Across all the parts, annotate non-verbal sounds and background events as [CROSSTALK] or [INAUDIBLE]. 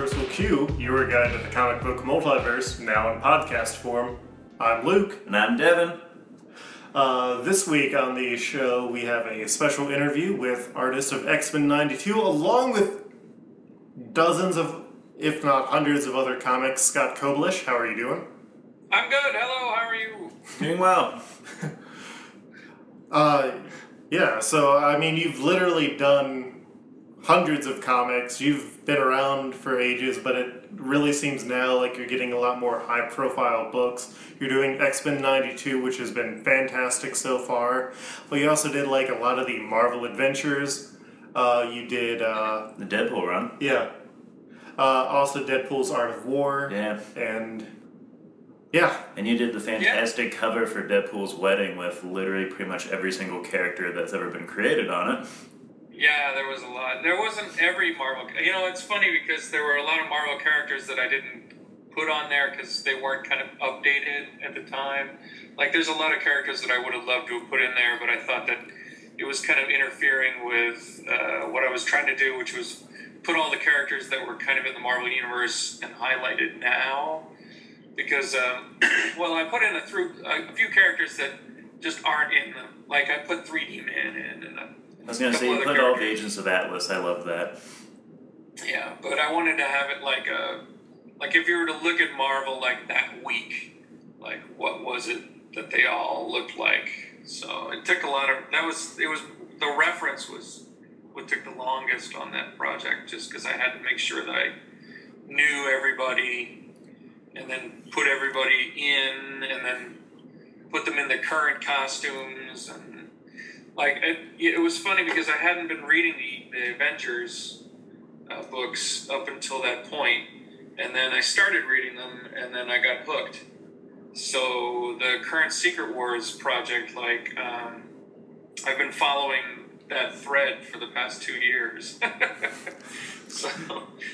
This is Multiversal Q, your guide to the comic book multiverse, now in podcast form. I'm Luke. And I'm Devin. Uh, this week on the show, we have a special interview with artist of X Men 92, along with dozens of, if not hundreds of other comics. Scott Koblish, how are you doing? I'm good. Hello, how are you? Doing well. [LAUGHS] Uh, yeah, so I mean, you've literally done hundreds of comics. You've been around for ages, but it really seems now like you're getting a lot more high profile books. You're doing X Men 92, which has been fantastic so far. But you also did like a lot of the Marvel Adventures. Uh, you did, uh, The Deadpool run. yeah. Uh, also, Deadpool's Art of War. Yeah. And yeah, And you did the fantastic cover for Deadpool's wedding with literally pretty much every single character that's ever been created on it. Yeah, there was a lot. There wasn't every Marvel. You know, it's funny because there were a lot of Marvel characters that I didn't put on there because they weren't kind of updated at the time. Like, there's a lot of characters that I would have loved to have put in there, but I thought that it was kind of interfering with uh, what I was trying to do, which was put all the characters that were kind of in the Marvel universe and highlighted now. Because, um, [CLEARS THROAT] well, I put in a, through, a few characters that just aren't in them. Like, I put 3D Man in, and was gonna say you put all the agents of Atlas. I love that. Yeah, but I wanted to have it like a like if you were to look at Marvel like that week, like what was it that they all looked like? So it took a lot of that was it was the reference was what took the longest on that project just because I had to make sure that I knew everybody and then put everybody in and then put them in the current costumes and like it, it was funny because I hadn't been reading the, the Avengers uh, books up until that point, and then I started reading them, and then I got hooked. So the current Secret Wars project, like um, I've been following that thread for the past two years. [LAUGHS] so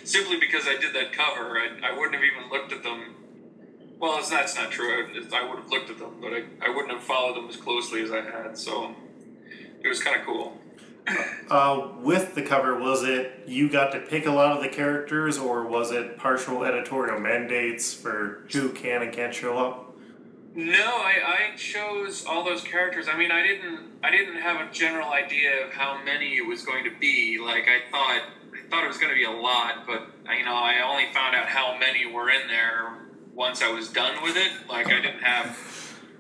simply because I did that cover, I, I wouldn't have even looked at them. Well, that's not true. I, I would have looked at them, but I, I wouldn't have followed them as closely as I had. So it was kind of cool. Uh, with the cover, was it you got to pick a lot of the characters, or was it partial editorial mandates for who can and can't show up? No, I, I chose all those characters. I mean, I didn't I didn't have a general idea of how many it was going to be. Like I thought I thought it was going to be a lot, but you know, I only found out how many were in there once I was done with it. Like I didn't have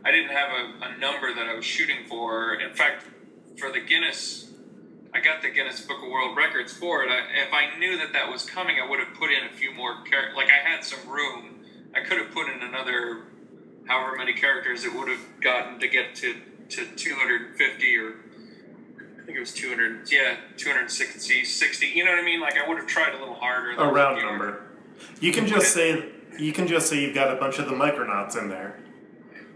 I didn't have a, a number that I was shooting for. In fact, for the Guinness I got the Guinness Book of World Records for it. I, if I knew that that was coming, I would have put in a few more characters. Like I had some room. I could have put in another however many characters it would have gotten to get to, to 250 or I think it was 200, yeah, 260, 60. You know what I mean? Like I would have tried a little harder. A round number. You can just say you can just say you've got a bunch of the Micronauts in there.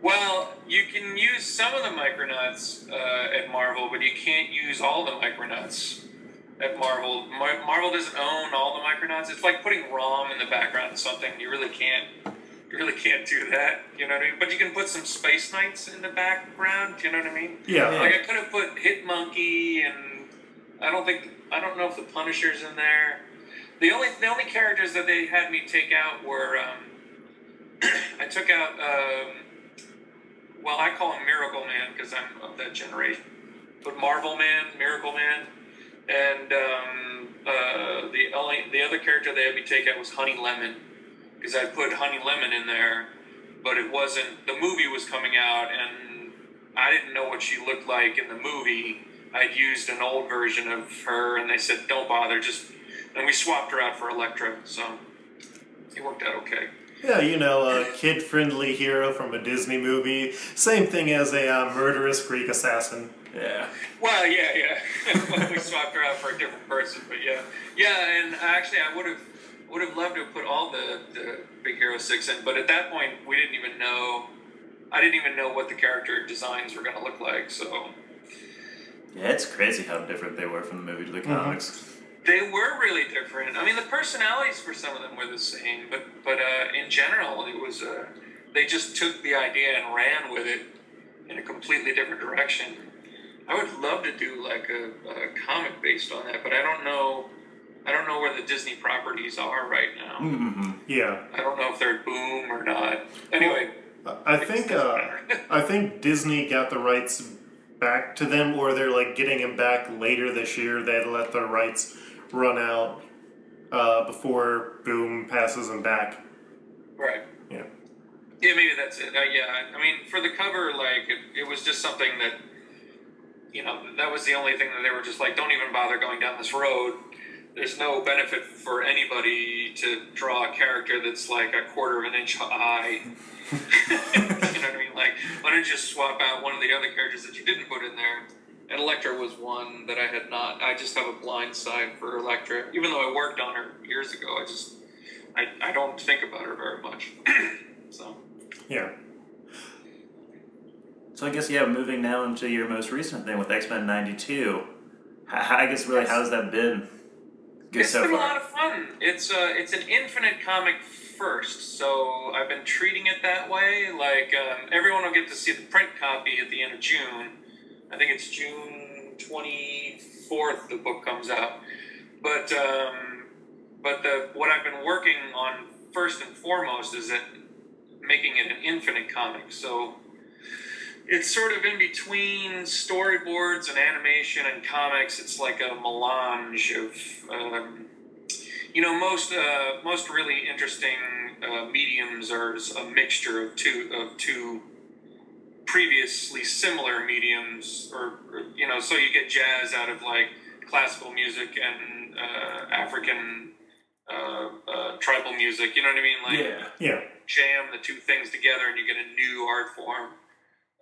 Well, you can use some of the Micronauts uh, at Marvel, but you can't use all the Micronauts at Marvel. Mar- Marvel doesn't own all the Micronauts. It's like putting ROM in the background of something. You really can't. You really can't do that. You know what I mean? But you can put some Space Knights in the background. Do you know what I mean? Yeah. Like I could have put Hit Monkey, and I don't think I don't know if the Punisher's in there. The only the only characters that they had me take out were um, [CLEARS THROAT] I took out um, well I call him Miracle Man because I'm of that generation, but Marvel Man, Miracle Man, and um, uh, the only the other character they had me take out was Honey Lemon because I put Honey Lemon in there, but it wasn't the movie was coming out and I didn't know what she looked like in the movie. I'd used an old version of her, and they said, "Don't bother." Just and we swapped her out for Elektra, so it worked out okay. Yeah, you know, a kid-friendly hero from a Disney movie. Same thing as a uh, murderous Greek assassin. Yeah. Well, yeah, yeah. [LAUGHS] we swapped her out for a different person, but yeah, yeah. And actually, I would have would have loved to have put all the the Big Hero Six in, but at that point, we didn't even know. I didn't even know what the character designs were going to look like, so Yeah, it's crazy how different they were from the movie to the comics. They were really different. I mean, the personalities for some of them were the same, but but uh, in general, it was uh, they just took the idea and ran with it in a completely different direction. I would love to do like a, a comic based on that, but I don't know. I don't know where the Disney properties are right now. Mm-hmm. Yeah, I don't know if they're Boom or not. Anyway, I think uh, [LAUGHS] I think Disney got the rights back to them, or they're like getting them back later this year. They let their rights run out uh, before Boom passes them back. right. Yeah. Yeah, maybe that's it. Uh, yeah, I- I mean, for the cover, like it, it was just something that, you know, that was the only thing that they were just like, don't even bother going down this road. There's no benefit for anybody to draw a character that's like a quarter of an inch high. [LAUGHS] you know what I mean? Like, why don't you just swap out one of the other characters that you didn't put in there? And Elektra was one that I had not. I just have a blind side for Elektra, even though I worked on her years ago. I just, I, I don't think about her very much. [CLEARS THROAT] so. Yeah. So I guess yeah, moving now into your most recent thing with X Men '92. I guess really, how's that been? Good It's so been a lot of fun. It's uh, it's an infinite comic first, so I've been treating it that way. Like um, everyone will get to see the print copy at the end of June. I think it's June twenty fourth. The book comes out, but um, but the what I've been working on first and foremost is that making it an infinite comic. So it's sort of in between storyboards and animation and comics. It's like a melange of, um, you know, most uh, most really interesting uh, mediums are a mixture of two of two previously similar mediums, or, or you know, so you get jazz out of like classical music and uh, African uh, uh, tribal music. You know what I mean? Like Yeah. Yeah. jam the two things together and you get a new art form.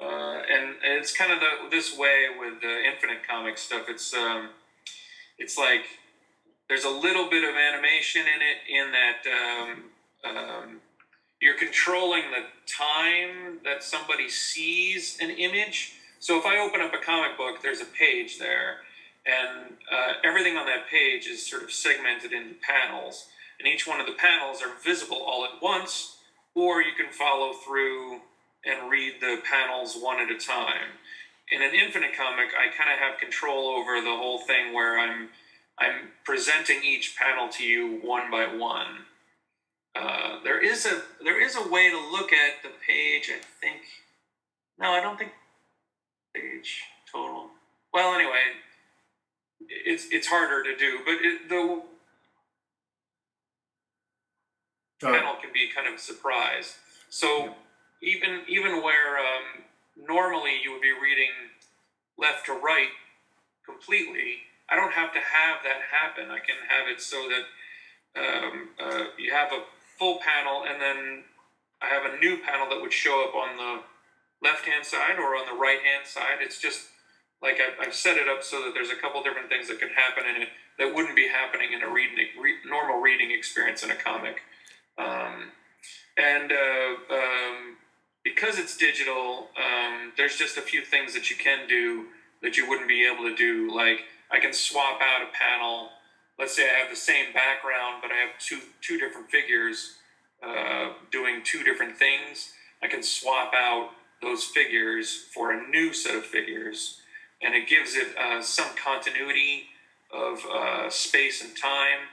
Uh, and it's kind of the, this way with the Infinite comic stuff. It's um, it's like there's a little bit of animation in it, in that um, um, you're controlling the time that somebody sees an image. So if I open up a comic book, there's a page there, and uh, everything on that page is sort of segmented into panels, and each one of the panels are visible all at once, or you can follow through and read the panels one at a time. In an infinite comic, I kind of have control over the whole thing where I'm I'm presenting each panel to you one by one. Uh, there is a there is a way to look at the page. I think. No, I don't think page total. Well, anyway, it's it's harder to do, but it, the Uh, panel can be kind of a surprise. So even even where um, normally you would be reading left to right completely, I don't have to have that happen. I can have it so that um, uh, you have a full panel, and then I have a new panel that would show up on the left hand side or on the right hand side. It's just like I've, I've set it up so that there's a couple different things that can happen in it that wouldn't be happening in a reading re, normal reading experience in a comic. Um, and uh, um, because it's digital, um, there's just a few things that you can do that you wouldn't be able to do. Like I can swap out a panel. Let's say I have the same background, but I have two two different figures uh, doing two different things. I can swap out those figures for a new set of figures, and it gives it uh, some continuity of uh, space and time.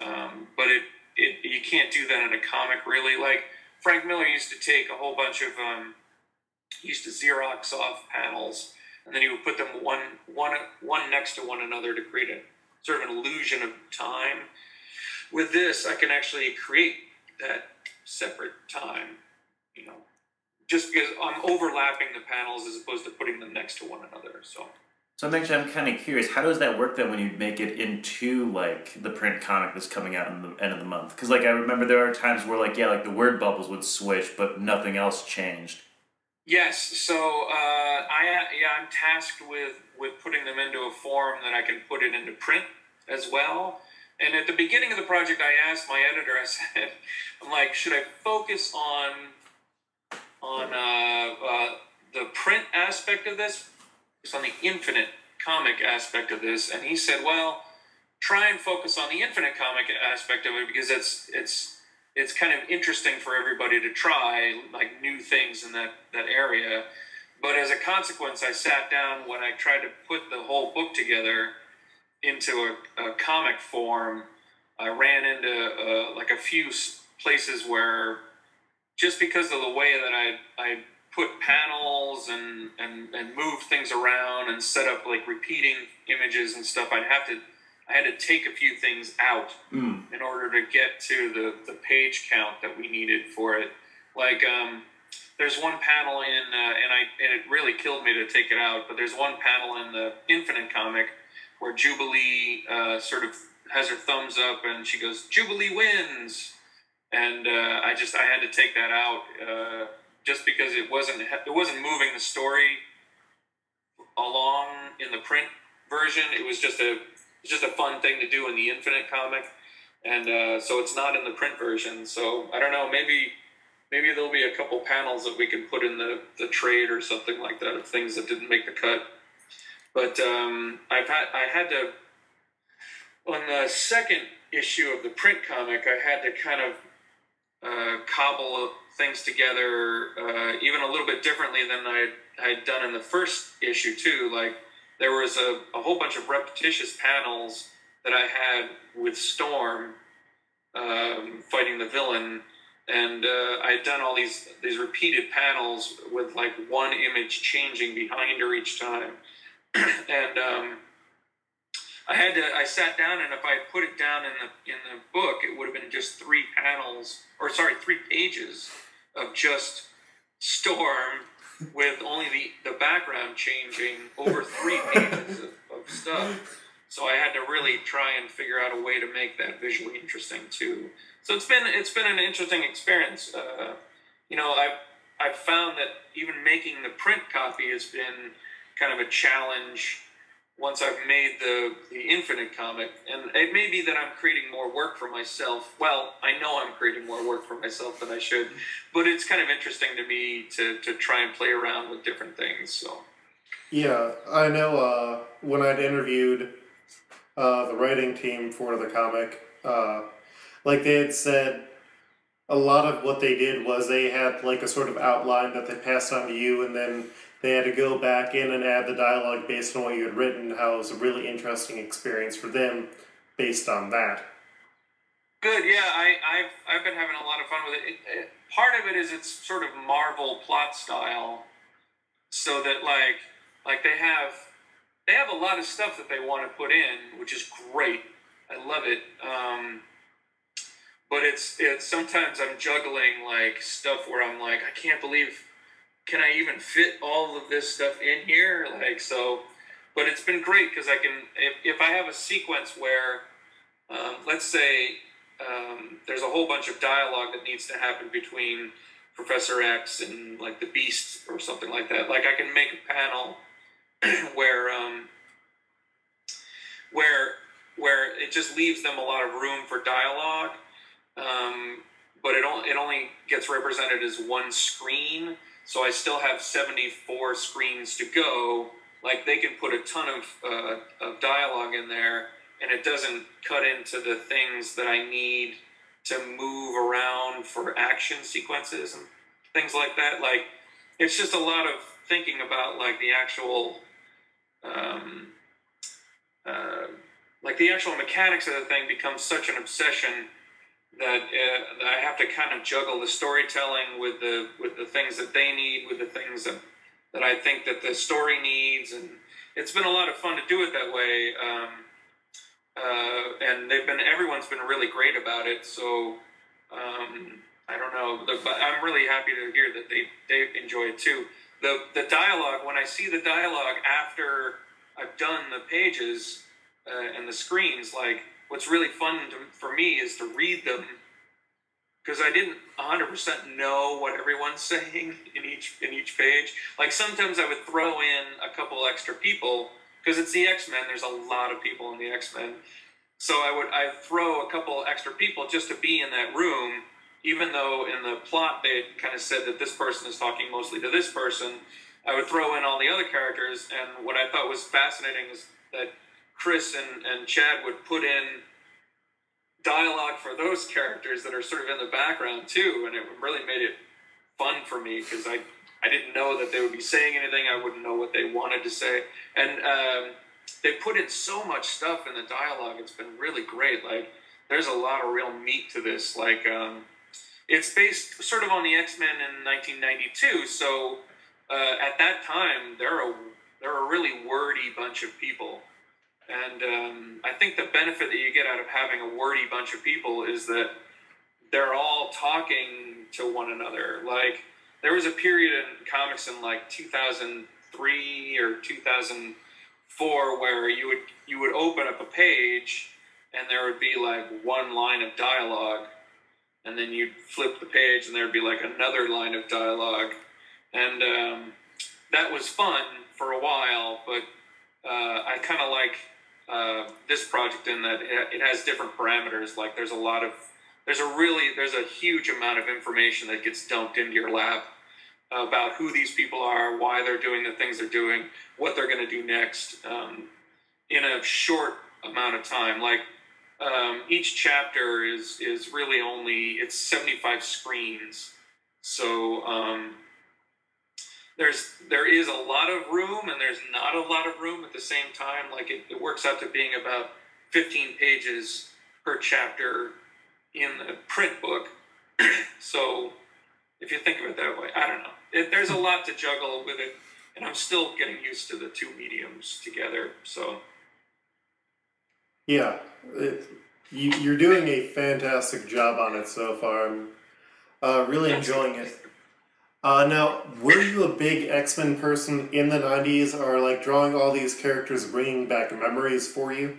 Um, but it, it you can't do that in a comic really. Like Frank Miller used to take a whole bunch of um, he used to Xerox off panels, and then he would put them one one one next to one another to create a sort of an illusion of time. With this, I can actually create that separate time. You know, just because I'm overlapping the panels as opposed to putting them next to one another. So. So I'm actually, I'm kind of curious. How does that work then when you make it into like the print comic that's coming out in the end of the month? Because like I remember there are times where like yeah, like the word bubbles would switch, but nothing else changed. Yes, so uh, I yeah I'm tasked with with putting them into a form that I can put it into print as well. And at the beginning of the project, I asked my editor. [LAUGHS] I said, "I'm like, should I focus on on uh, uh, the print aspect of this, focus on the infinite comic aspect of this?" And he said, "Well, try and focus on the infinite comic aspect of it because it's it's it's kind of interesting for everybody to try like new things in that that area." But as a consequence, I sat down when I tried to put the whole book together into a, a comic form I ran into uh, like a few places where just because of the way that I I put panels and and and move things around and set up like repeating images and stuff, I'd have to I had to take a few things out Mm. in order to get to the the page count that we needed for it. Like um, there's one panel in uh, and I and it really killed me to take it out, but there's one panel in the Infinite comic where Jubilee uh, sort of has her thumbs up and she goes Jubilee wins, and uh, I just I had to take that out uh, just because it wasn't it wasn't moving the story along in the print version. It was just a it's just a fun thing to do in the Infinite comic, and uh, so it's not in the print version. So I don't know, maybe maybe there'll be a couple panels that we can put in the the trade or something like that of things that didn't make the cut. But um, I've had I had to on the second issue of the print comic, I had to kind of uh, cobble things together uh, even a little bit differently than I had done in the first issue too. Like there was a, a whole bunch of repetitious panels that I had with Storm um, fighting the villain, and uh, I had done all these these repeated panels with like one image changing behind her each time, [CLEARS THROAT] and um, I had to. I sat down, and if I had put it down in the in the book, it would have been just three panels, or sorry, three pages of just Storm with only the the background changing over three [LAUGHS] pages of, of stuff. So I had to really try and figure out a way to make that visually interesting too. So it's been it's been an interesting experience. Uh, you know, I've I've found that even making the print copy has been kind of a challenge once I've made the the infinite comic, and it may be that I'm creating more work for myself. Well, I know I'm creating more work for myself than I should, but it's kind of interesting to me to to try and play around with different things. So Yeah, I know uh, when I'd interviewed uh, the writing team for the comic, uh, like they had said, a lot of what they did was they had like a sort of outline that they passed on to you, and then they had to go back in and add the dialogue based on what you had written. How it was a really interesting experience for them based on that. good, yeah. I I've I've been having a lot of fun with it. it, it part of it is it's sort of Marvel plot style, so that like like they have they have a lot of stuff that they want to put in, which is great. I love it. Um, but it's it's sometimes I'm juggling like stuff where I'm like I can't believe can I even fit all of this stuff in here like so but it's been great because I can if, if I have a sequence where um, let's say um, there's a whole bunch of dialogue that needs to happen between Professor X and like the Beast or something like that like I can make a panel [CLEARS THROAT] where um, where where it just leaves them a lot of room for dialogue um, but it only it only gets represented as one screen. So I still have seventy four screens to go. Like they can put a ton of uh, of dialogue in there, and it doesn't cut into the things that I need to move around for action sequences and things like that. Like it's just a lot of thinking about like the actual. Um, uh, like the actual mechanics of the thing becomes such an obsession that, uh, I have to kind of juggle the storytelling with the with the things that they need, with the things that that I think that the story needs, and it's been a lot of fun to do it that way. Um, uh, and they've been everyone's been really great about it. So um, I don't know, but I'm really happy to hear that they they enjoy it too. The the dialogue when I see the dialogue after I've done the pages uh, and the screens, like what's really fun to, for me is to read them because I didn't 100% know what everyone's [LAUGHS] saying in each in each page. Like sometimes I would throw in a couple extra people because it's the X Men. There's a lot of people in the X Men, so I would I throw a couple extra people just to be in that room. Even though in the plot they kind of said that this person is talking mostly to this person, I would throw in all the other characters. And what I thought was fascinating is that Chris and, and Chad would put in dialogue for those characters that are sort of in the background too, and it really made it fun for me because I I didn't know that they would be saying anything. I wouldn't know what they wanted to say, and um, they put in so much stuff in the dialogue. It's been really great. Like there's a lot of real meat to this. Like, um, it's based sort of on the X Men in 1992. So uh, at that time, they're a they're a really wordy bunch of people, and um, I think the benefit that you get out of having a wordy bunch of people is that they're all talking to one another. Like there was a period in comics in like 2003 or 2004 where you would you would open up a page and there would be like one line of dialogue and then you'd flip the page and there'd be like another line of dialogue and um, that was fun for a while but uh, i kind of like uh, this project in that it, has different parameters. Like there's a lot of there's a really there's a huge amount of information that gets dumped into your lap about who these people are why they're doing the things they're doing what they're going to do next um, in a short amount of time. Like um, each chapter is is really only it's 75 screens. So um, there's there is a lot of room and there's not a lot of room at the same time. Like it, it works out to being about 15 pages per chapter in the print book. [CLEARS THROAT] So if you think of it that way i don't know. It, there's a lot to juggle with it and i'm still getting used to the two mediums together so. Yeah, it, you, you're doing a fantastic job on it so far. I'm uh, really enjoying it. Uh, now, were you a big X Men person in the '90s, or like drawing all these characters, bringing back memories for you?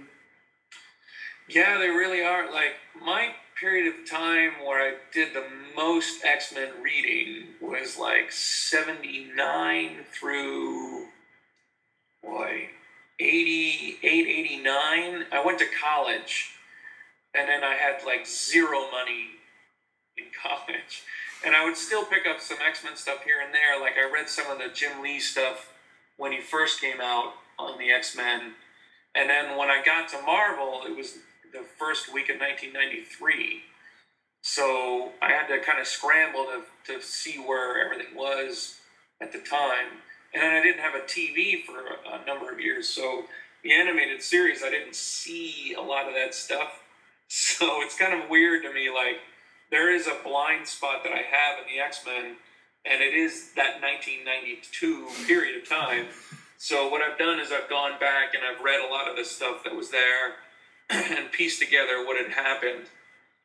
Yeah, they really are. Like my period of time where I did the most X Men reading was like '79 through boy 88, 89. I went to college, and then I had like zero money in [LAUGHS] college, and I would still pick up some X Men stuff here and there. Like I read some of the Jim Lee stuff when he first came out on the X Men. And then when I got to Marvel, it was the first week of 1993. So I had to kind of scramble to, to see where everything was at the time. And then I didn't have a TV for a number of years. So the animated series, I didn't see a lot of that stuff. [LAUGHS] So it's kind of weird to me. Like, there is a blind spot that I have in the X Men, and it is that 1992 period of time. So what I've done is I've gone back and I've read a lot of the stuff that was there [CLEARS THROAT] and pieced together what had happened.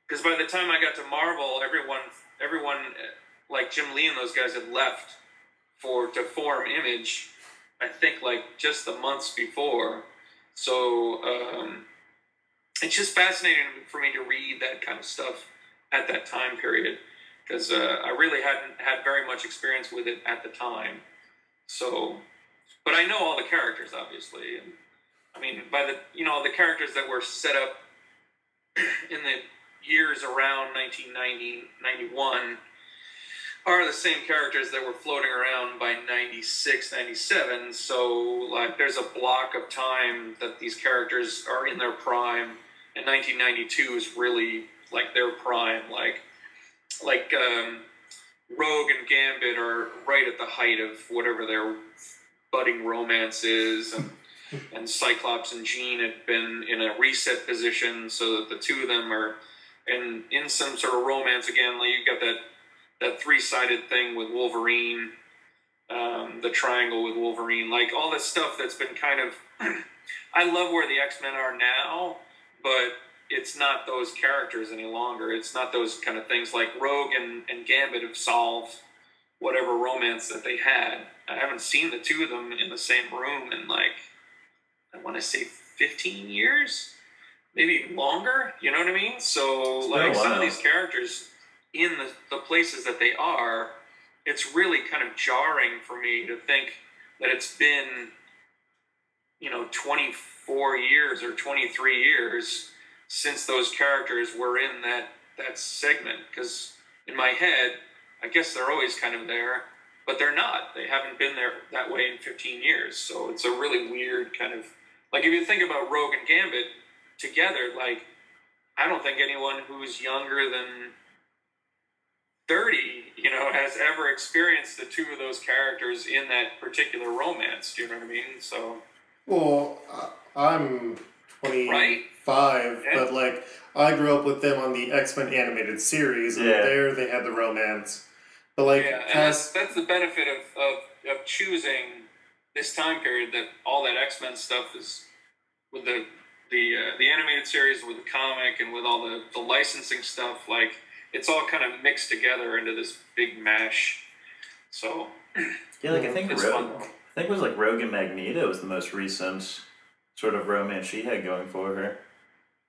Because by the time I got to Marvel, everyone, everyone like Jim Lee and those guys had left for to form Image. I think like just the months before. So um, it's just fascinating for me to read that kind of stuff at that time period because uh, I really hadn't had very much experience with it at the time. So, but I know all the characters obviously, and I mean by the you know the characters that were set up [CLEARS THROAT] in the years around 1990 91 are the same characters that were floating around by 96 97 so like there's a block of time that these characters are in their prime and 1992 is really like their prime like like um, rogue and gambit are right at the height of whatever their budding romance is and [LAUGHS] and cyclops and jean had been in a reset position so that the two of them are in in some sort of romance again like you've got that that three-sided thing with wolverine um, the triangle with wolverine like all this stuff that's been kind of [CLEARS THROAT] i love where the x-men are now but it's not those characters any longer. It's not those kind of things like Rogue and, and Gambit have solved whatever romance that they had. I haven't seen the two of them in the same room in like, I want to say 15 years, maybe longer. You know what I mean? So, like, some of these characters in the, the places that they are, it's really kind of jarring for me to think that it's been, you know, 24 years or 23 years since those characters were in that that segment because in my head i guess they're always kind of there but they're not. They haven't been there that way in 15 years. So it's a really weird kind of like if you think about rogue and gambit together like i don't think anyone who's younger than 30 you know has ever experienced the two of those characters in that particular romance. Do you know what i mean? So Well, I'm 20. right five, Yeah. but like I grew up with them on the X Men animated series, and Yeah. there they had the romance. But like yeah, and that's that's the benefit of, of of choosing this time period that all that X Men stuff is with the the uh, the animated series with the comic and with all the, the licensing stuff like it's all kind of mixed together into this big mash. So Yeah, like I think it's Rogue, fun. I think it was like Rogue and Magneto was the most recent sort of romance she had going for her.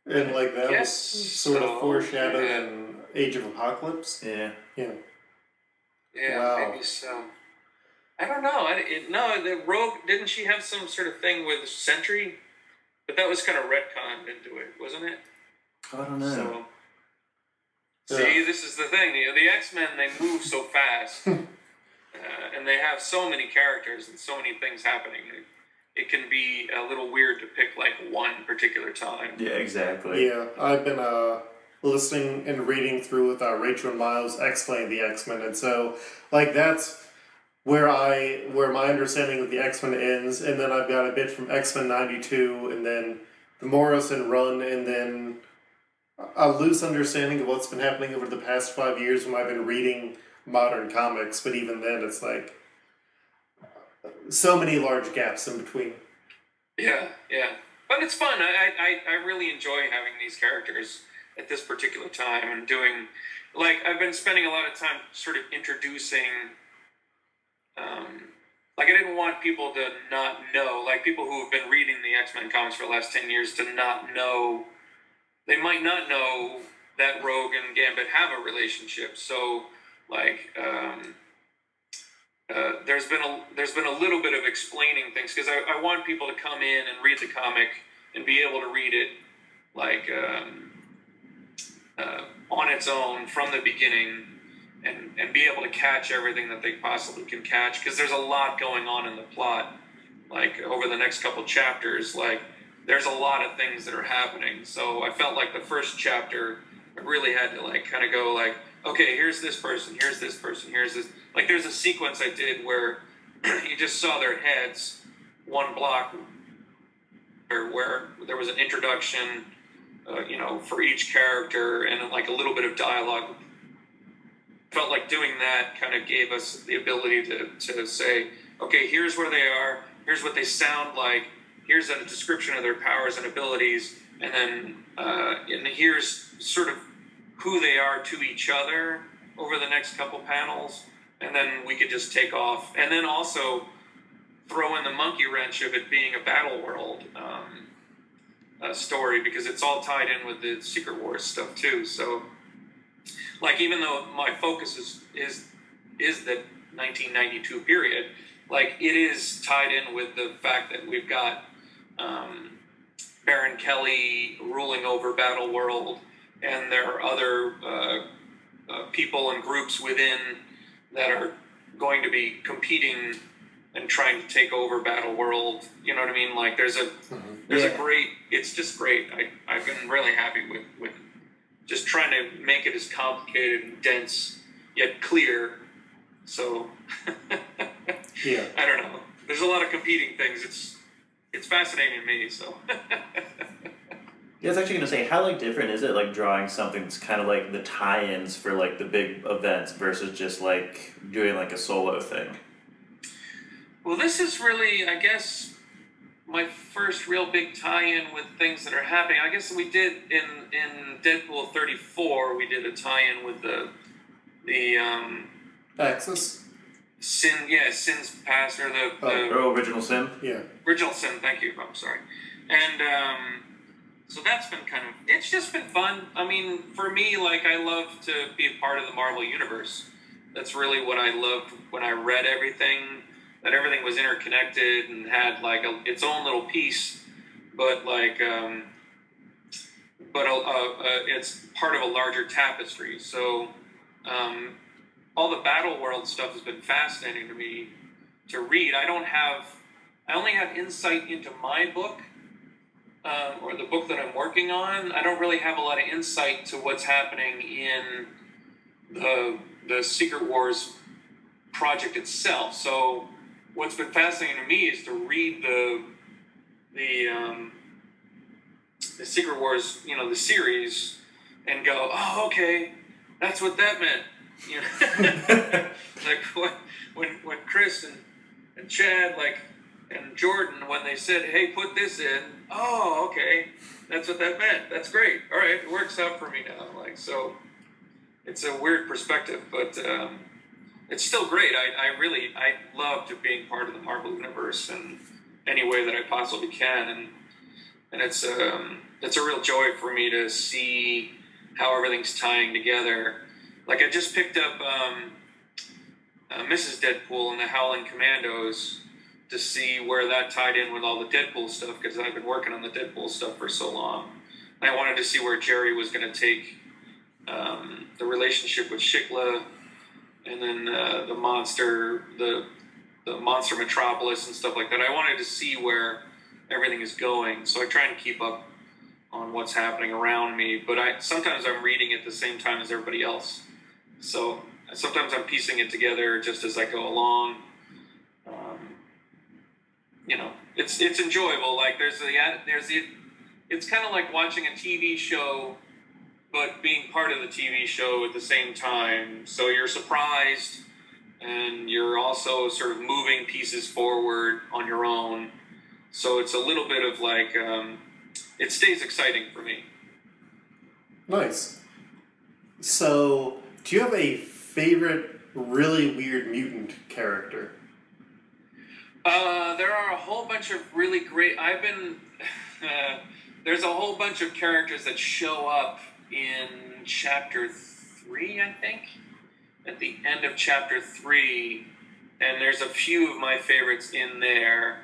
And like that Yes, was sort so, of foreshadowed yeah. in Age of Apocalypse. Yeah. Yeah. Yeah, Wow. maybe so. I don't know. I, it, no, the Rogue didn't she have some sort of thing with Sentry? But that was kind of retconned into it, wasn't it? I don't know. So, Yeah. see, this is the thing. The, the X Men they move so fast, [LAUGHS] uh, and they have so many characters and so many things happening. It, it can be a little weird to pick like one particular time. yeah, exactly. Yeah, I've been uh, listening and reading through with uh, Rachel and Miles explain the X Men, and so like that's where I where my understanding of the X Men ends, and then I've got a bit from X Men ninety two, and then the Morrison run, and then a loose understanding of what's been happening over the past five years when I've been reading modern comics. But even then, it's like so many large gaps in between. Yeah, yeah. But it's fun. I, I, I really enjoy having these characters at this particular time and doing like I've been spending a lot of time sort of introducing um like I didn't want people to not know, like people who have been reading the X Men comics for the last ten years to not know they might not know that Rogue and Gambit have a relationship. So like um uh, there's been a there's been a little bit of explaining things because I, I want people to come in and read the comic and be able to read it like um, uh, on its own from the beginning and and be able to catch everything that they possibly can catch because there's a lot going on in the plot like over the next couple chapters like there's a lot of things that are happening. So I felt like the first chapter I really had to like kind of go like okay here's this person here's this person here's this like there's a sequence I did where [CLEARS THROAT] you just saw their heads one block or where there was an introduction uh, you know for each character and like a little bit of dialogue. Felt like doing that kind of gave us the ability to, to say okay here's where they are here's what they sound like here's a description of their powers and abilities and then uh, and here's sort of who they are to each other over the next couple panels and then we could just take off. And then also throw in the monkey wrench of it being a battle world um, uh, story because it's all tied in with the secret wars stuff too. So like even though my focus is is is the 1992 period like it is tied in with the fact that we've got um, baron kelly ruling over battle world and there are other uh, uh, people and groups within that are going to be competing and trying to take over battle world you know what i mean? Like there's a there's a great it's just great. I, i've been really happy with with just trying to make it as complicated and dense yet clear. So [LAUGHS] Yeah. i don't know. There's a lot of competing things. It's it's fascinating to me so [LAUGHS] Yeah, I was actually gonna say, how like different is it like drawing something that's kind of like the tie-ins for like the big events versus just like doing like a solo thing? Well, this is really, I guess, my first real big tie-in with things that are happening. I guess we did in in Deadpool 34, we did a tie-in with the the um, Axis. sin, yeah, sin's past or the, the Oh, original sin. Yeah. original sin. Thank you. I'm sorry. And um, so that's been kind of it's just been fun. I mean, for me, like I love to be a part of the Marvel universe. That's really what I loved when I read everything. That everything was interconnected and had like a, its own little piece, but like um, but a, a, a, it's part of a larger tapestry. So um, all the battle world stuff has been fascinating to me to read. I don't have I only have insight into my book um, or the book that I'm working on. I don't really have a lot of insight to what's happening in the the Secret Wars project itself. So what's been fascinating to me is to read the the um, the Secret Wars, you know, the series, and go, oh, okay, that's what that meant. You know, [LAUGHS] [LAUGHS] like when when when Chris and and Chad like and Jordan when they said, hey, put this in. Oh, okay, that's what that meant. That's great. All right, it works out for me now. Like so, it's a weird perspective, but. Um, it's still great. I, I really I loved being part of the Marvel universe in any way that I possibly can, and and it's um it's a real joy for me to see how everything's tying together. Like I just picked up um, uh, Mrs. Deadpool and the Howling Commandos to see where that tied in with all the Deadpool stuff because I've been working on the Deadpool stuff for so long. And I wanted to see where Gerry was going to take um, the relationship with Shiklah and then uh, the monster, the the monster metropolis and stuff like that. I wanted to see where everything is going, so I try and keep up on what's happening around me. But I sometimes I'm reading at the same time as everybody else, so sometimes I'm piecing it together just as I go along. You know, it's it's enjoyable. Like there's the there's the it's kind of like watching a TV show but being part of the TV show at the same time. So you're surprised and you're also sort of moving pieces forward on your own. So it's a little bit of like, um, it stays exciting for me. Nice. So, do you have a favorite really weird mutant character? Uh, there are a whole bunch of really great. I've been. [SIGHS] Uh, there's a whole bunch of characters that show up in chapter three, I think, at the end of chapter three, and there's a few of my favorites in there.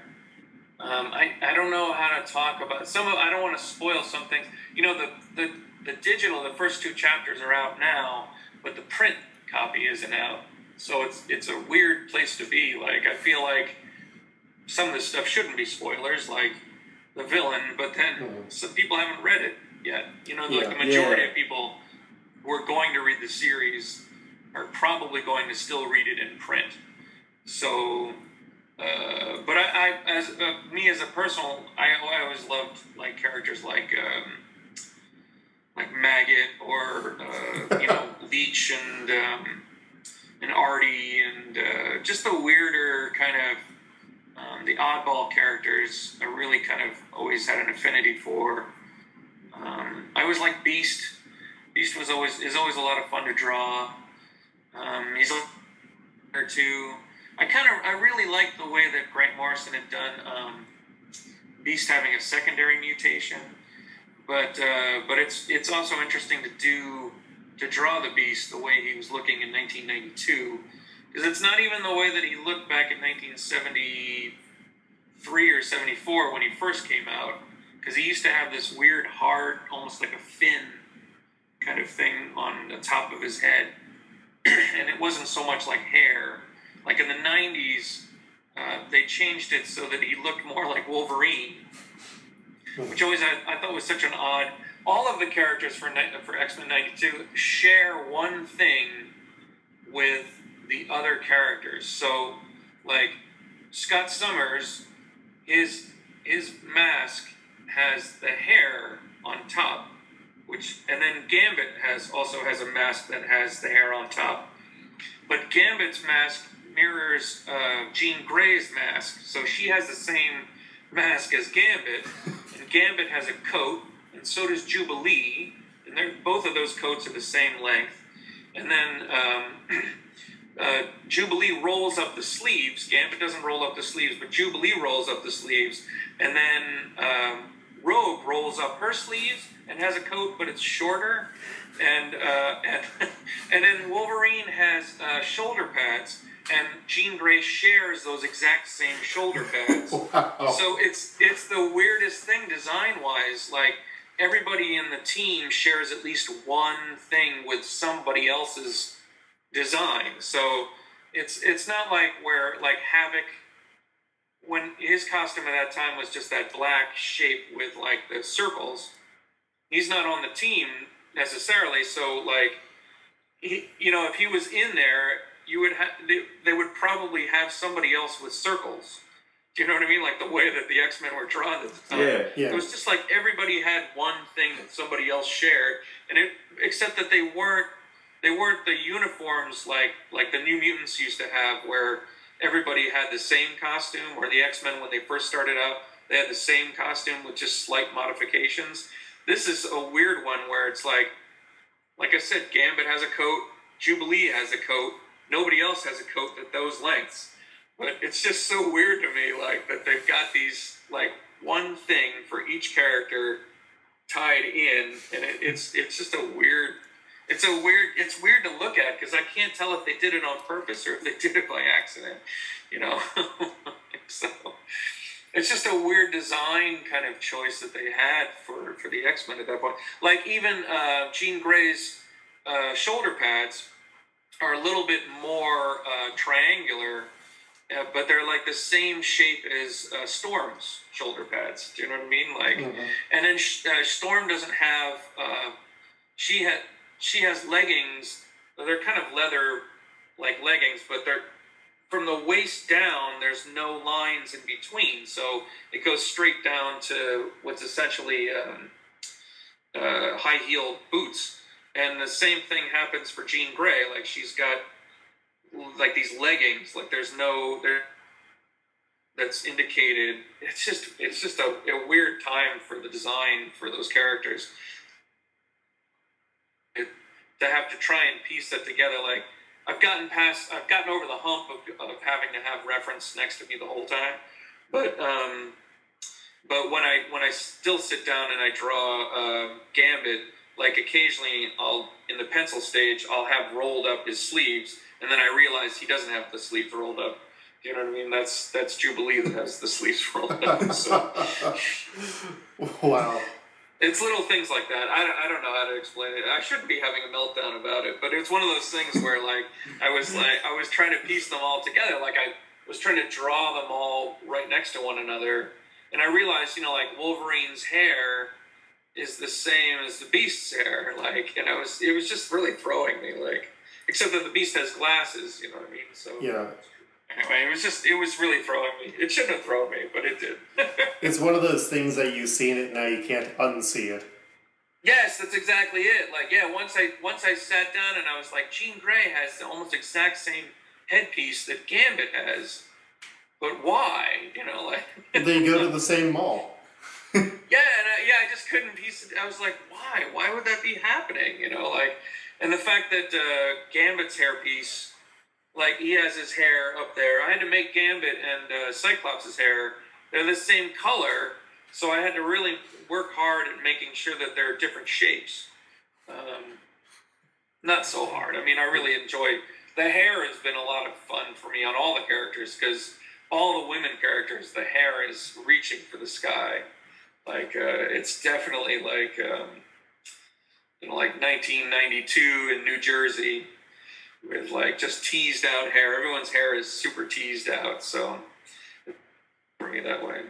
Um, I, I don't know how to talk about some of I don't want to spoil some things. You know the, the the digital the first two chapters are out now, but the print copy isn't out. So it's it's a weird place to be. Like I feel like some of this stuff shouldn't be spoilers, like the villain, but then mm-hmm. some people haven't read it yet. You know, like the majority yeah. of people who are going to read the series are probably going to still read it in print. So, uh, but I, I as uh, me as a personal, I, I always loved like characters like um, like Maggot or uh, you know [LAUGHS] Leech and um, and Artie and uh, just the weirder kind of um, the oddball characters. I really kind of always had an affinity for. Um, I always liked Beast. Beast was always is always a lot of fun to draw. Um, he's there too. I kind of I really like the way that Grant Morrison had done um, Beast having a secondary mutation, but uh, but it's it's also interesting to do to draw the Beast the way he was looking in 1992 because it's not even the way that he looked back in 1973 or 74 when he first came out because he used to have this weird, hard, almost like a fin kind of thing on the top of his head, [CLEARS THROAT] and it wasn't so much like hair. Like in the '90s, uh, they changed it so that he looked more like Wolverine, which always I, I thought was such an odd. All of the characters for for X Men '92 share one thing with the other characters. So, like Scott Summers, his his mask has the hair on top, which and then Gambit has also has a mask that has the hair on top. But Gambit's mask mirrors uh, Jean Grey's mask, so she has the same mask as Gambit, and [LAUGHS] Gambit has a coat, and so does Jubilee, and they're, both of those coats are the same length. And then um, [CLEARS THROAT] uh, Jubilee rolls up the sleeves. Gambit doesn't roll up the sleeves, but Jubilee rolls up the sleeves, and then um, Rogue rolls up her sleeves and has a coat, but it's shorter. And uh, and, [LAUGHS] and then Wolverine has uh, shoulder pads, and Jean Grey shares those exact same shoulder pads. [LAUGHS] wow. So it's it's the weirdest thing design wise. Like everybody in the team shares at least one thing with somebody else's design. So it's it's not like where like Havoc when his costume at that time was just that black shape with like the circles, he's not on the team necessarily. So like, he, you know, if he was in there, you would have they, they would probably have somebody else with circles. Do you know what I mean? Like the way that the X Men were drawn at the time. Yeah. Yeah. It was just like everybody had one thing that somebody else shared, and it except that they weren't they weren't the uniforms like like the New Mutants used to have, where everybody had the same costume, or the X Men when they first started out they had the same costume with just slight modifications. This is a weird one where it's like, like I said, Gambit has a coat, Jubilee has a coat, nobody else has a coat at those lengths. But it's just so weird to me, like that they've got these like one thing for each character tied in, and it, it's it's just a weird. It's a weird. It's weird to look at because I can't tell if they did it on purpose or if they [LAUGHS] did it by accident. You know, [LAUGHS] so it's just a weird design kind of choice that they had for for the X Men at that point. Like even uh, Jean Grey's uh, shoulder pads are a little bit more uh, triangular, uh, but they're like the same shape as uh, Storm's shoulder pads. Do you know what I mean? Like, and then uh, Storm doesn't have. Uh, she had she has leggings. They're kind of leather like leggings, but they're from the waist down. There's no lines in between, so it goes straight down to what's essentially um, uh, high heeled boots. And the same thing happens for Jean Grey. Like she's got like these leggings. Like there's no there that's indicated. It's just it's just a, a weird time for the design for those characters. To have to try and piece that together, like I've gotten past, I've gotten over the hump of, of having to have reference next to me the whole time, but um, but when I when I still sit down and I draw uh, Gambit, like occasionally I'll in the pencil stage I'll have rolled up his sleeves, and then I realize he doesn't have the sleeves rolled up. You know what I mean? That's that's Jubilee that has the [LAUGHS] sleeves rolled up. So [LAUGHS] wow. It's little things like that. I, I don't know how to explain it. I shouldn't be having a meltdown about it, but it's one of those things where like I was like I was trying to piece them all together. Like I was trying to draw them all right next to one another, and I realized you know like Wolverine's hair is the same as the Beast's hair. Like, and I was it was just really throwing me. Like, except that the Beast has glasses. You know what I mean? So Yeah. Anyway, it was just it was really throwing me. It shouldn't have thrown me, but it did. [LAUGHS] It's one of those things that you've seen it now you can't unsee it. Yes, that's exactly it. Like, yeah, once I once I sat down and I was like, Jean Grey has the almost exact same headpiece that Gambit has, but why? You know, like, They go to the [LAUGHS] same mall. [LAUGHS] yeah, and I, yeah, I just couldn't piece it. I was like, why? Why would that be happening? You know, like, and the fact that uh, Gambit's hairpiece, like, he has his hair up there. I had to make Gambit and uh, Cyclops' hair. They're the same color, so I had to really work hard at making sure that they're different shapes. Um, not so hard. I mean, I really enjoy the hair. Has been a lot of fun for me on all the characters because all the women characters, the hair is reaching for the sky. Like uh, it's definitely like um, you know, like 1992 in New Jersey with like just teased out hair. Everyone's hair is super teased out, so for me that way.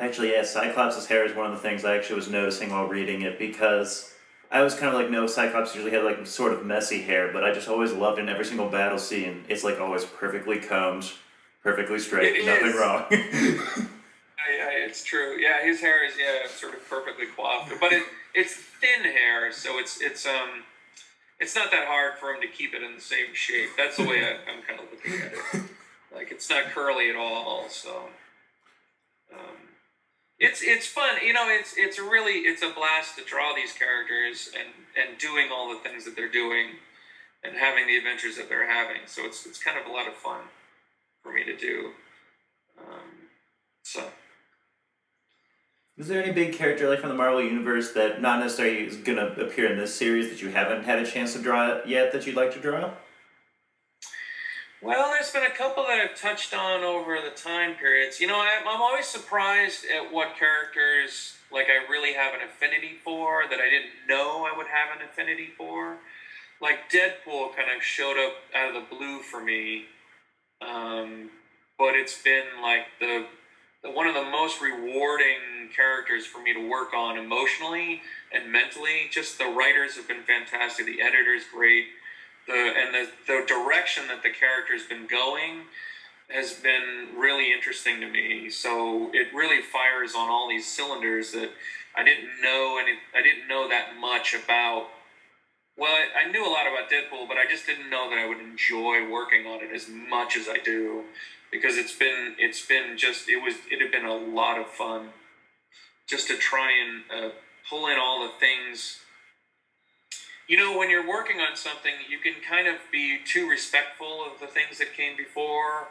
Actually, yeah, Cyclops' hair is one of the things I actually was noticing while reading it because I was kind of like, no, Cyclops usually had like sort of messy hair, but I just always loved in every single battle scene. It's like always perfectly combed, perfectly straight, It nothing is. wrong. [LAUGHS] I, it's true. Yeah, his hair is yeah sort of perfectly coiffed, but it it's thin hair, so it's it's um it's not that hard for him to keep it in the same shape. That's the way I, I'm kind of looking at it. [LAUGHS] Like it's not curly at all, so um, it's it's fun. You know, it's it's really it's a blast to draw these characters and and doing all the things that they're doing and having the adventures that they're having. So it's it's kind of a lot of fun for me to do. Um, so. Is there any big character like from the Marvel Universe that not necessarily is gonna appear in this series that you haven't had a chance to draw yet that you'd like to draw? Well, there's been a couple that I've touched on over the time periods. You know, I'm always surprised at what characters like I really have an affinity for that I didn't know I would have an affinity for. Like Deadpool kind of showed up out of the blue for me, um, but it's been like the one of the most rewarding characters for me to work on emotionally and mentally. Just the writers have been fantastic. The editor's great the and the, the direction that the character's been going has been really interesting to me. So it really fires on all these cylinders that I didn't know, and I didn't know that much about. Well, I, I knew a lot about Deadpool, but I just didn't know that I would enjoy working on it as much as I do, because it's been it's been just it was it had been a lot of fun, just to try and uh, pull in all the things you know, when you're working on something, you can kind of be too respectful of the things that came before.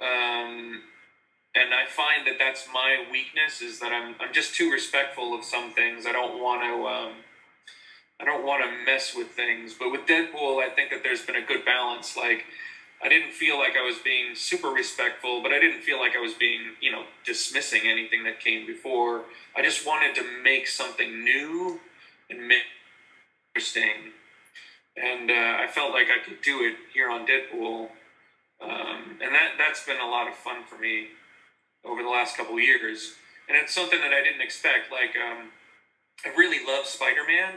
Um, and I find that that's my weakness is that I'm, I'm just too respectful of some things. I don't want to, um, I don't want to mess with things. But with Deadpool, I think that there's been a good balance. Like, I didn't feel like I was being super respectful, but I didn't feel like I was being, you know, dismissing anything that came before. I just wanted to make something new and interesting, and uh, I felt like I could do it here on Deadpool, um, and that that's been a lot of fun for me over the last couple years, and it's something that I didn't expect. Like, um, I really love Spider Man,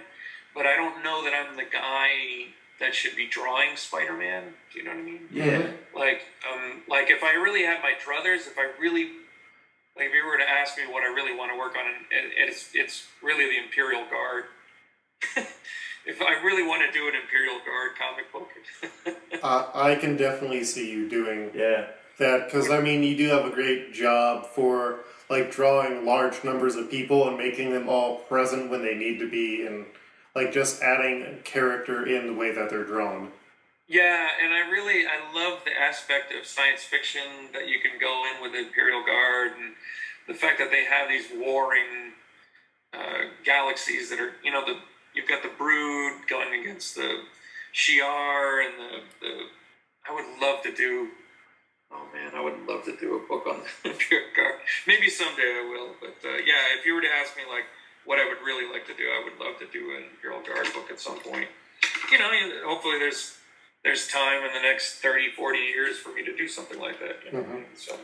but I don't know that I'm the guy that should be drawing Spider Man. Do you know what I mean? Yeah. Like, um, like if I really had my druthers, if I really like if you were to ask me what I really want to work on, and it's it's really the Imperial Guard. [LAUGHS] if I really want to do an Imperial Guard comic book. [LAUGHS] uh, I can definitely see you doing Yeah. that because I mean you do have a great job for like drawing large numbers of people and making them all present when they need to be and like just adding character in the way that they're drawn. Yeah, and I really I love the aspect of science fiction that you can go in with the Imperial Guard and the fact that they have these warring uh, galaxies that are you know the you've got the Brood going against the Shi'ar and the, the I would love to do. Oh man, I would love to do a book on the [LAUGHS] Imperial Guard. Maybe someday I will, but uh, yeah, if you were to ask me like what I would really like to do, I would love to do an Imperial Guard book at some point. You know, hopefully there's there's time in the next 30, 40 years for me to do something like that. You know? mm-hmm. So.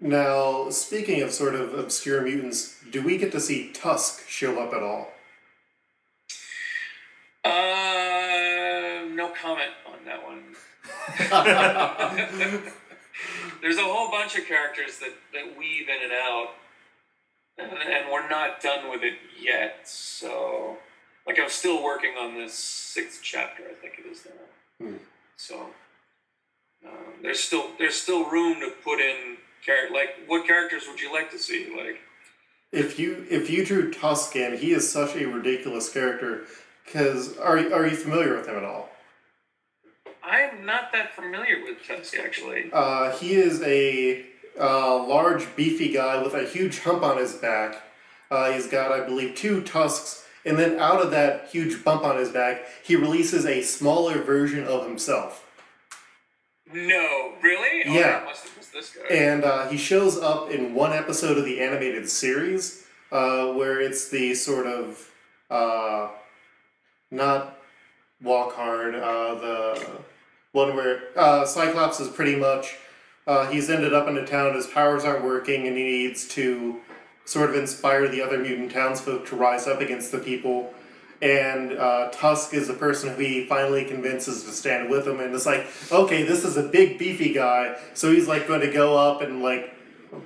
Now, speaking of sort of obscure mutants, do we get to see Tusk show up at all? Uh, no comment on that one. [LAUGHS] [LAUGHS] There's a whole bunch of characters that, that weave in and out, [LAUGHS] and, we're not done with it yet. So, like, I'm still working on this sixth chapter. I think it is now. Hmm. So, um, there's still there's still room to put in character. Like, what characters would you like to see? Like, if you if you drew Tuscan, he is such a ridiculous character because are are you familiar with him at all? I'm not that familiar with Tuscan, actually. Uh, he is a uh, large, beefy guy with a huge hump on his back. Uh, he's got, I believe, two tusks, and then out of that huge bump on his back, he releases a smaller version of himself. No, really? Oh, yeah. must have this guy. And uh, he shows up in one episode of the animated series, uh, where it's the sort of uh, not Walk Hard. Uh, the one where uh, Cyclops is pretty much uh, he's ended up in a town. His powers aren't working, and he needs to sort of inspire the other mutant townsfolk to rise up against the people. And uh, Tusk is the person who he finally convinces to stand with him, and it's like, okay, this is a big beefy guy, so he's like going to go up and like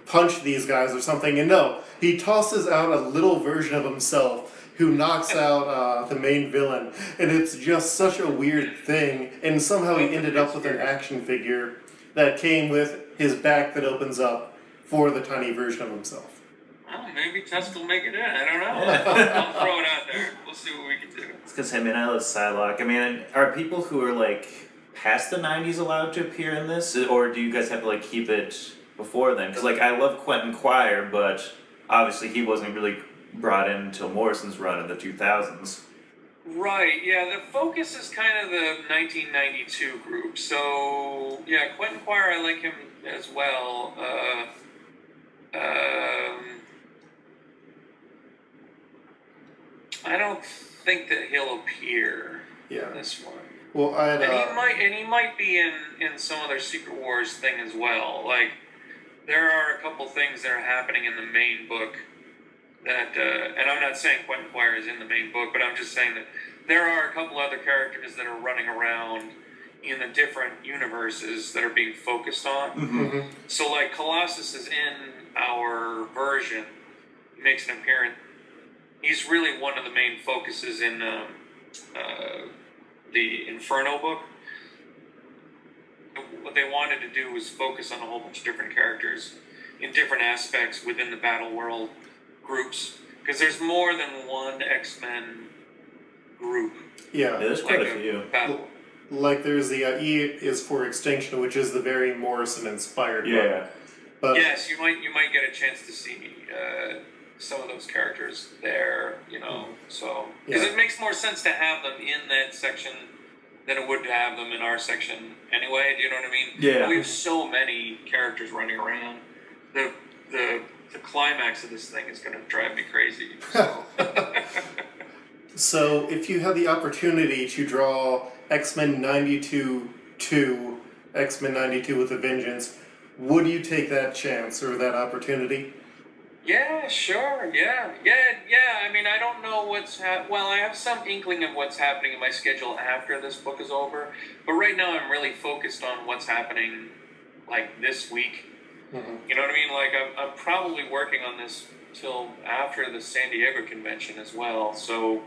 punch these guys or something. And no, he tosses out a little version of himself who knocks [LAUGHS] out uh, the main villain, and it's just such a weird thing. And somehow he ended up with an action figure that came with his back that opens up for the tiny version of himself. Well, maybe Tusk will make it in. I don't know. [LAUGHS] I'll throw it out there. We'll see what we can do. It's because I mean I love Psylocke. I mean, are people who are like past the '90s allowed to appear in this, or do you guys have to like keep it before then? Because like I love Quentin Quire, but obviously he wasn't really brought in until Morrison's run in the 2000s. Right, yeah, the focus is kind of the 1992 group. So, yeah, Quentin Quire, I like him as well. Uh, um, I don't think that he'll appear yeah. in this one. Well, I and he might, and he might be in in some other Secret Wars thing as well. Like, there are a couple things that are happening in the main book that, uh, and I'm not saying Quentin Quire is in the main book, but I'm just saying that there are a couple other characters that are running around in the different universes that are being focused on. Mhm. So like Colossus is in our version, he makes an appearance. He's really one of the main focuses in um, uh, the Inferno book. What they wanted to do was focus on a whole bunch of different characters in different aspects within the Battleworld groups, because there's more than one X Men group. Yeah, Yeah. there's quite like a few. Battle. Like there's the uh, E is for Extinction, which is the very Morrison inspired Yeah. book. But yes, you might you might get a chance to see uh, some of those characters there. You know, so because Yeah. it makes more sense to have them in that section than it would to have them in our section anyway. Do you know what I mean? Yeah. We have so many characters running around. The the the climax of this thing is going to drive me crazy. [LAUGHS] So. So, if you had the opportunity to draw X Men 92 2, X Men 92 with a Vengeance, would you take that chance or that opportunity? Yeah, sure. Yeah, yeah, yeah. I mean, I don't know what's hap- well. I have some inkling of what's happening in my schedule after this book is over, but right now I'm really focused on what's happening, like this week. Mhm. You know what I mean? Like I'm, I'm probably working on this till after the San Diego convention as well. So,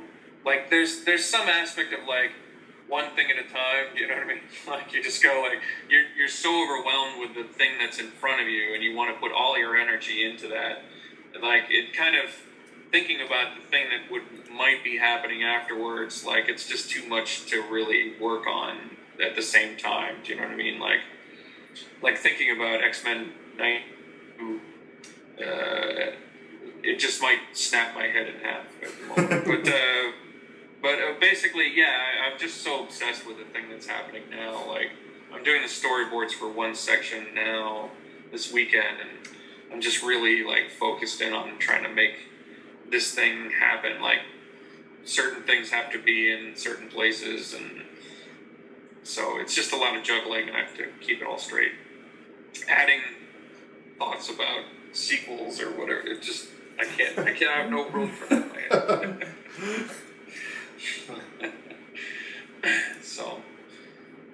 like, there's there's some aspect of like one thing at a time. You know what I mean? [LAUGHS] Like you just go like you're you're so overwhelmed with the thing that's in front of you, and you want to put all your energy into that. Like it kind of thinking about the thing that would might be happening afterwards. Like it's just too much to really work on at the same time. Do you know what I mean? Like like thinking about X Men Night. Uh, it just might snap my head in half at the moment. [LAUGHS] but uh, but uh, basically, yeah, I, I'm just so obsessed with the thing that's happening now. Like I'm doing the storyboards for one section now this weekend, and I'm just really like focused in on trying to make this thing happen. Like certain things have to be in certain places, and so it's just a lot of juggling, and I have to keep it all straight. Adding thoughts about sequels or whatever, it just I can't. I can't I have no room for that in my head. so,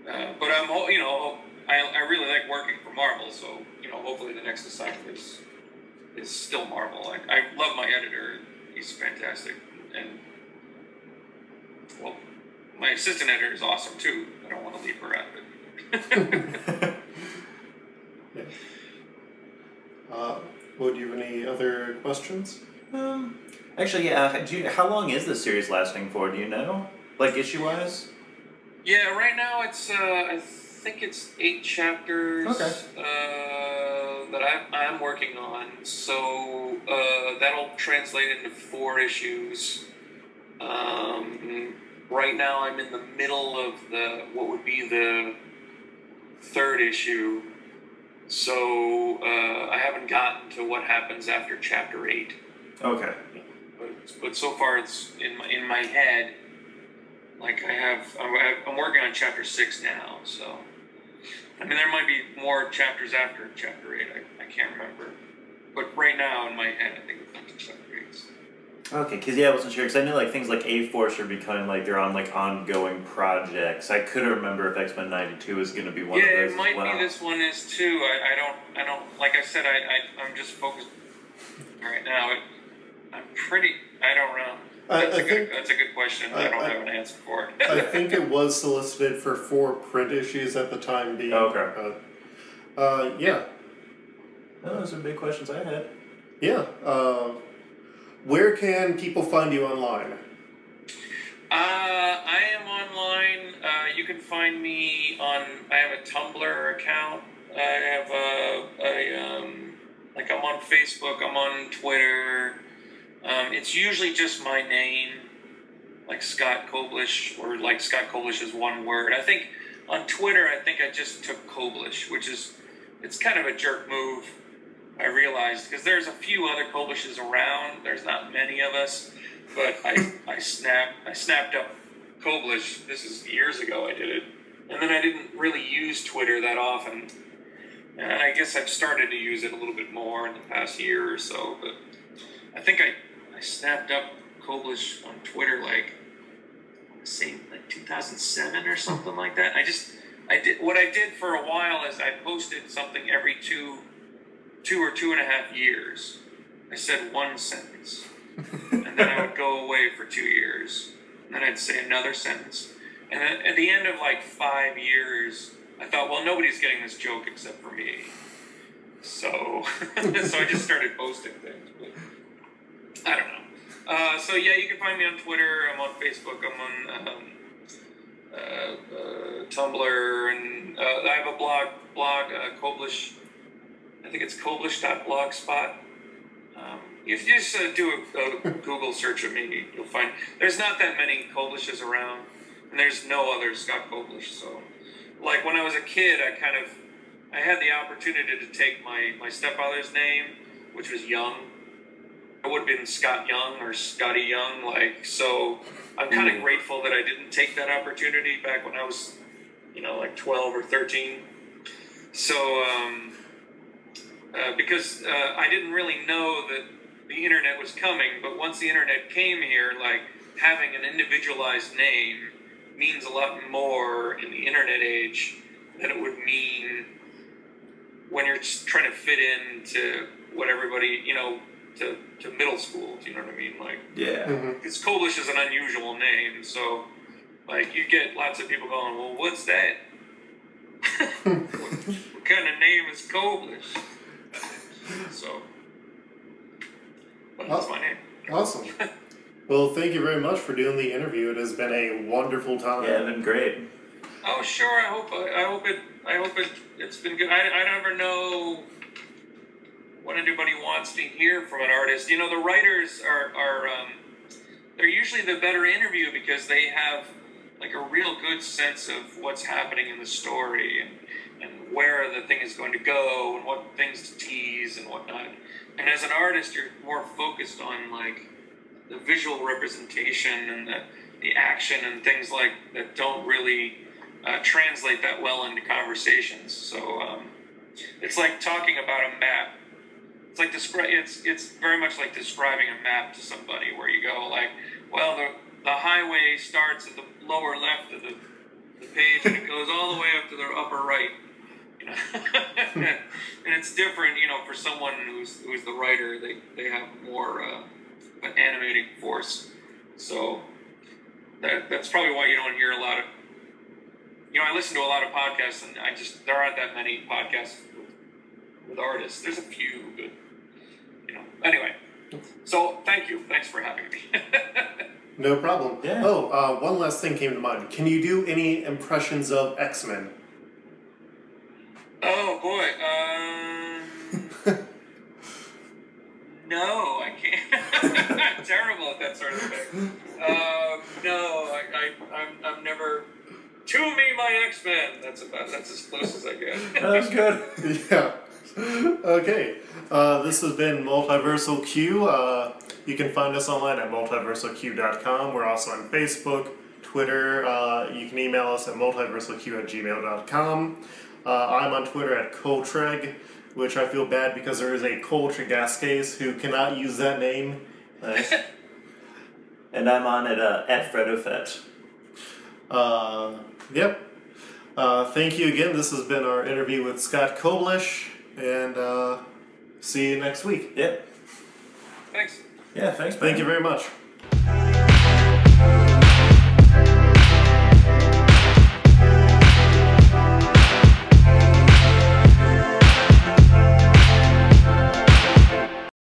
uh, but I'm, you know, I, I really like working for Marvel, so you know, hopefully the next assignment is is still Marvel. I, I love my editor; he's fantastic, and well, my assistant editor is awesome too. I don't want to leave her out of it. [LAUGHS] [LAUGHS] Uh, would you have any other questions? Um, actually, yeah. Do you, how long is this series lasting for? Do you know? Like issue wise? Yeah, right now it's uh, I think it's eight chapters Okay. uh, that I'm, I'm working on. So uh, that'll translate into four issues. Um, right now I'm in the middle of the what would be the third issue. So uh, I haven't gotten to what happens after chapter eight Okay. but, but so far it's in my, in my head. Like I have, I'm, I'm working on chapter six now. So, I mean, there might be more chapters after chapter eight. I, I can't remember, but right now in my head, I think it's chapter. Okay, because yeah, I wasn't sure because I knew like things like A Force are becoming like they're on like ongoing projects. I couldn't remember if X Men '92 was going to be one yeah, of those it might as well. be this one is too. I, I don't, I don't. Like I said, I, I I'm just focused right now. It, I'm pretty. I don't know. I- That's a I good. think- that's a good question. I, I- don't I- have an answer for it. I [LAUGHS] think it was solicited for four print issues at the time being. Okay. Uh, uh, yeah, Oh, those are big questions I had. yeah. Uh, where can people find you online? Uh, I am online. Uh, you can find me on. I have a Tumblr account. I have a, a um, like I'm on Facebook. I'm on Twitter. Um, it's usually just my name, like Scott Koblish, or like Scott Koblish is one word. I think on Twitter, I think I just took Koblish, which is it's kind of a jerk move. I realized because there's a few other Koblishes around. There's not many of us but I I snapped I snapped up Koblish. This is years ago I did it, and then I didn't really use Twitter that often. And I guess I've started to use it a little bit more in the past year or so. But I think I I snapped up Koblish on Twitter like say like 2007 or something like that. I just I did what I did for a while is I posted something every two, two or two and a half years. I said one sentence, and then I would go away for two years, and then I'd say another sentence, and then at the end of like five years, I thought, well, nobody's getting this joke except for me. So, [LAUGHS] so I just started posting things, but I don't know. Uh, so yeah, you can find me on Twitter. I'm on Facebook. I'm on um, uh, uh, Tumblr, and uh, I have a blog. Blog uh. I think it's Koblish.blogspot. Um, if you just uh, do a, a Google search of me, you'll find there's not that many Koblishes around, and there's no other Scott Koblish. So, like when I was a kid, I kind of I had the opportunity to take my my stepfather's name, which was Young. I would have been Scott Young or Scotty Young, like so. I'm kind of grateful that I didn't take that opportunity back when I was, you know, like 12 or 13. So, um, uh, because uh, I didn't really know that the internet was coming, but once the internet came here, like having an individualized name means a lot more in the internet age than it would mean when you're just trying to fit into what everybody, you know, to, to middle school. Do you know what I mean? Like, Yeah. because Koblish is an unusual name, so like you get lots of people going, well, what's that? what, [LAUGHS] [LAUGHS] what kind of name is Koblish? So, but that's my name. Awesome. [LAUGHS] Well, thank you very much for doing the interview. It has been a wonderful time. Yeah, it's been great. Oh, sure. I hope. I, I hope it. I hope it. It's been good. I, I never know what anybody wants to hear from an artist. You know, the writers are are um, they're usually the better interview because they have like a real good sense of what's happening in the story and and where the thing is going to go and what things to tease and whatnot. And as an artist, you're more focused on like the visual representation and the, the action and things like that don't really uh, translate that well into conversations. So um, it's like talking about a map. It's like describe. It's it's very much like describing a map to somebody, where you go like, well, the the highway starts at the lower left of the, the page and it goes all the way up to the upper right. You [LAUGHS] know, and it's different. You know, for someone who's who's the writer, they they have more uh, an animating force. So that that's probably why you don't hear a lot of you know, I listen to a lot of podcasts, and I just there aren't that many podcasts with, with artists. There's a few, but you know. Anyway, so thank you. Thanks for having me. [LAUGHS] No problem. Yeah. Oh, uh, one last thing came to mind. Can you do any impressions of X Men? oh boy. Um, [LAUGHS] no, I can't. [LAUGHS] I'm terrible at that sort of thing. Um, no, I, I, I'm, I'm never. To me, my X Men. That's about. That's as close as I get. That was good. [LAUGHS] yeah. Okay. Uh, this has been Multiversal Q. Uh, you can find us online at multiversalq.com. We're also on Facebook, Twitter. Uh, you can email us at multiversalq at gmail.com. Uh, I'm on Twitter at Coltreg, which I feel bad because there is a Cole Tregaskes who cannot use that name. [LAUGHS] And I'm on it uh, at Fredofet. Uh, yep. Uh, thank you again. This has been our interview with Scott Koblish, and uh, see you next week. Yep. Thanks. Yeah, thanks. Thank man. you very much.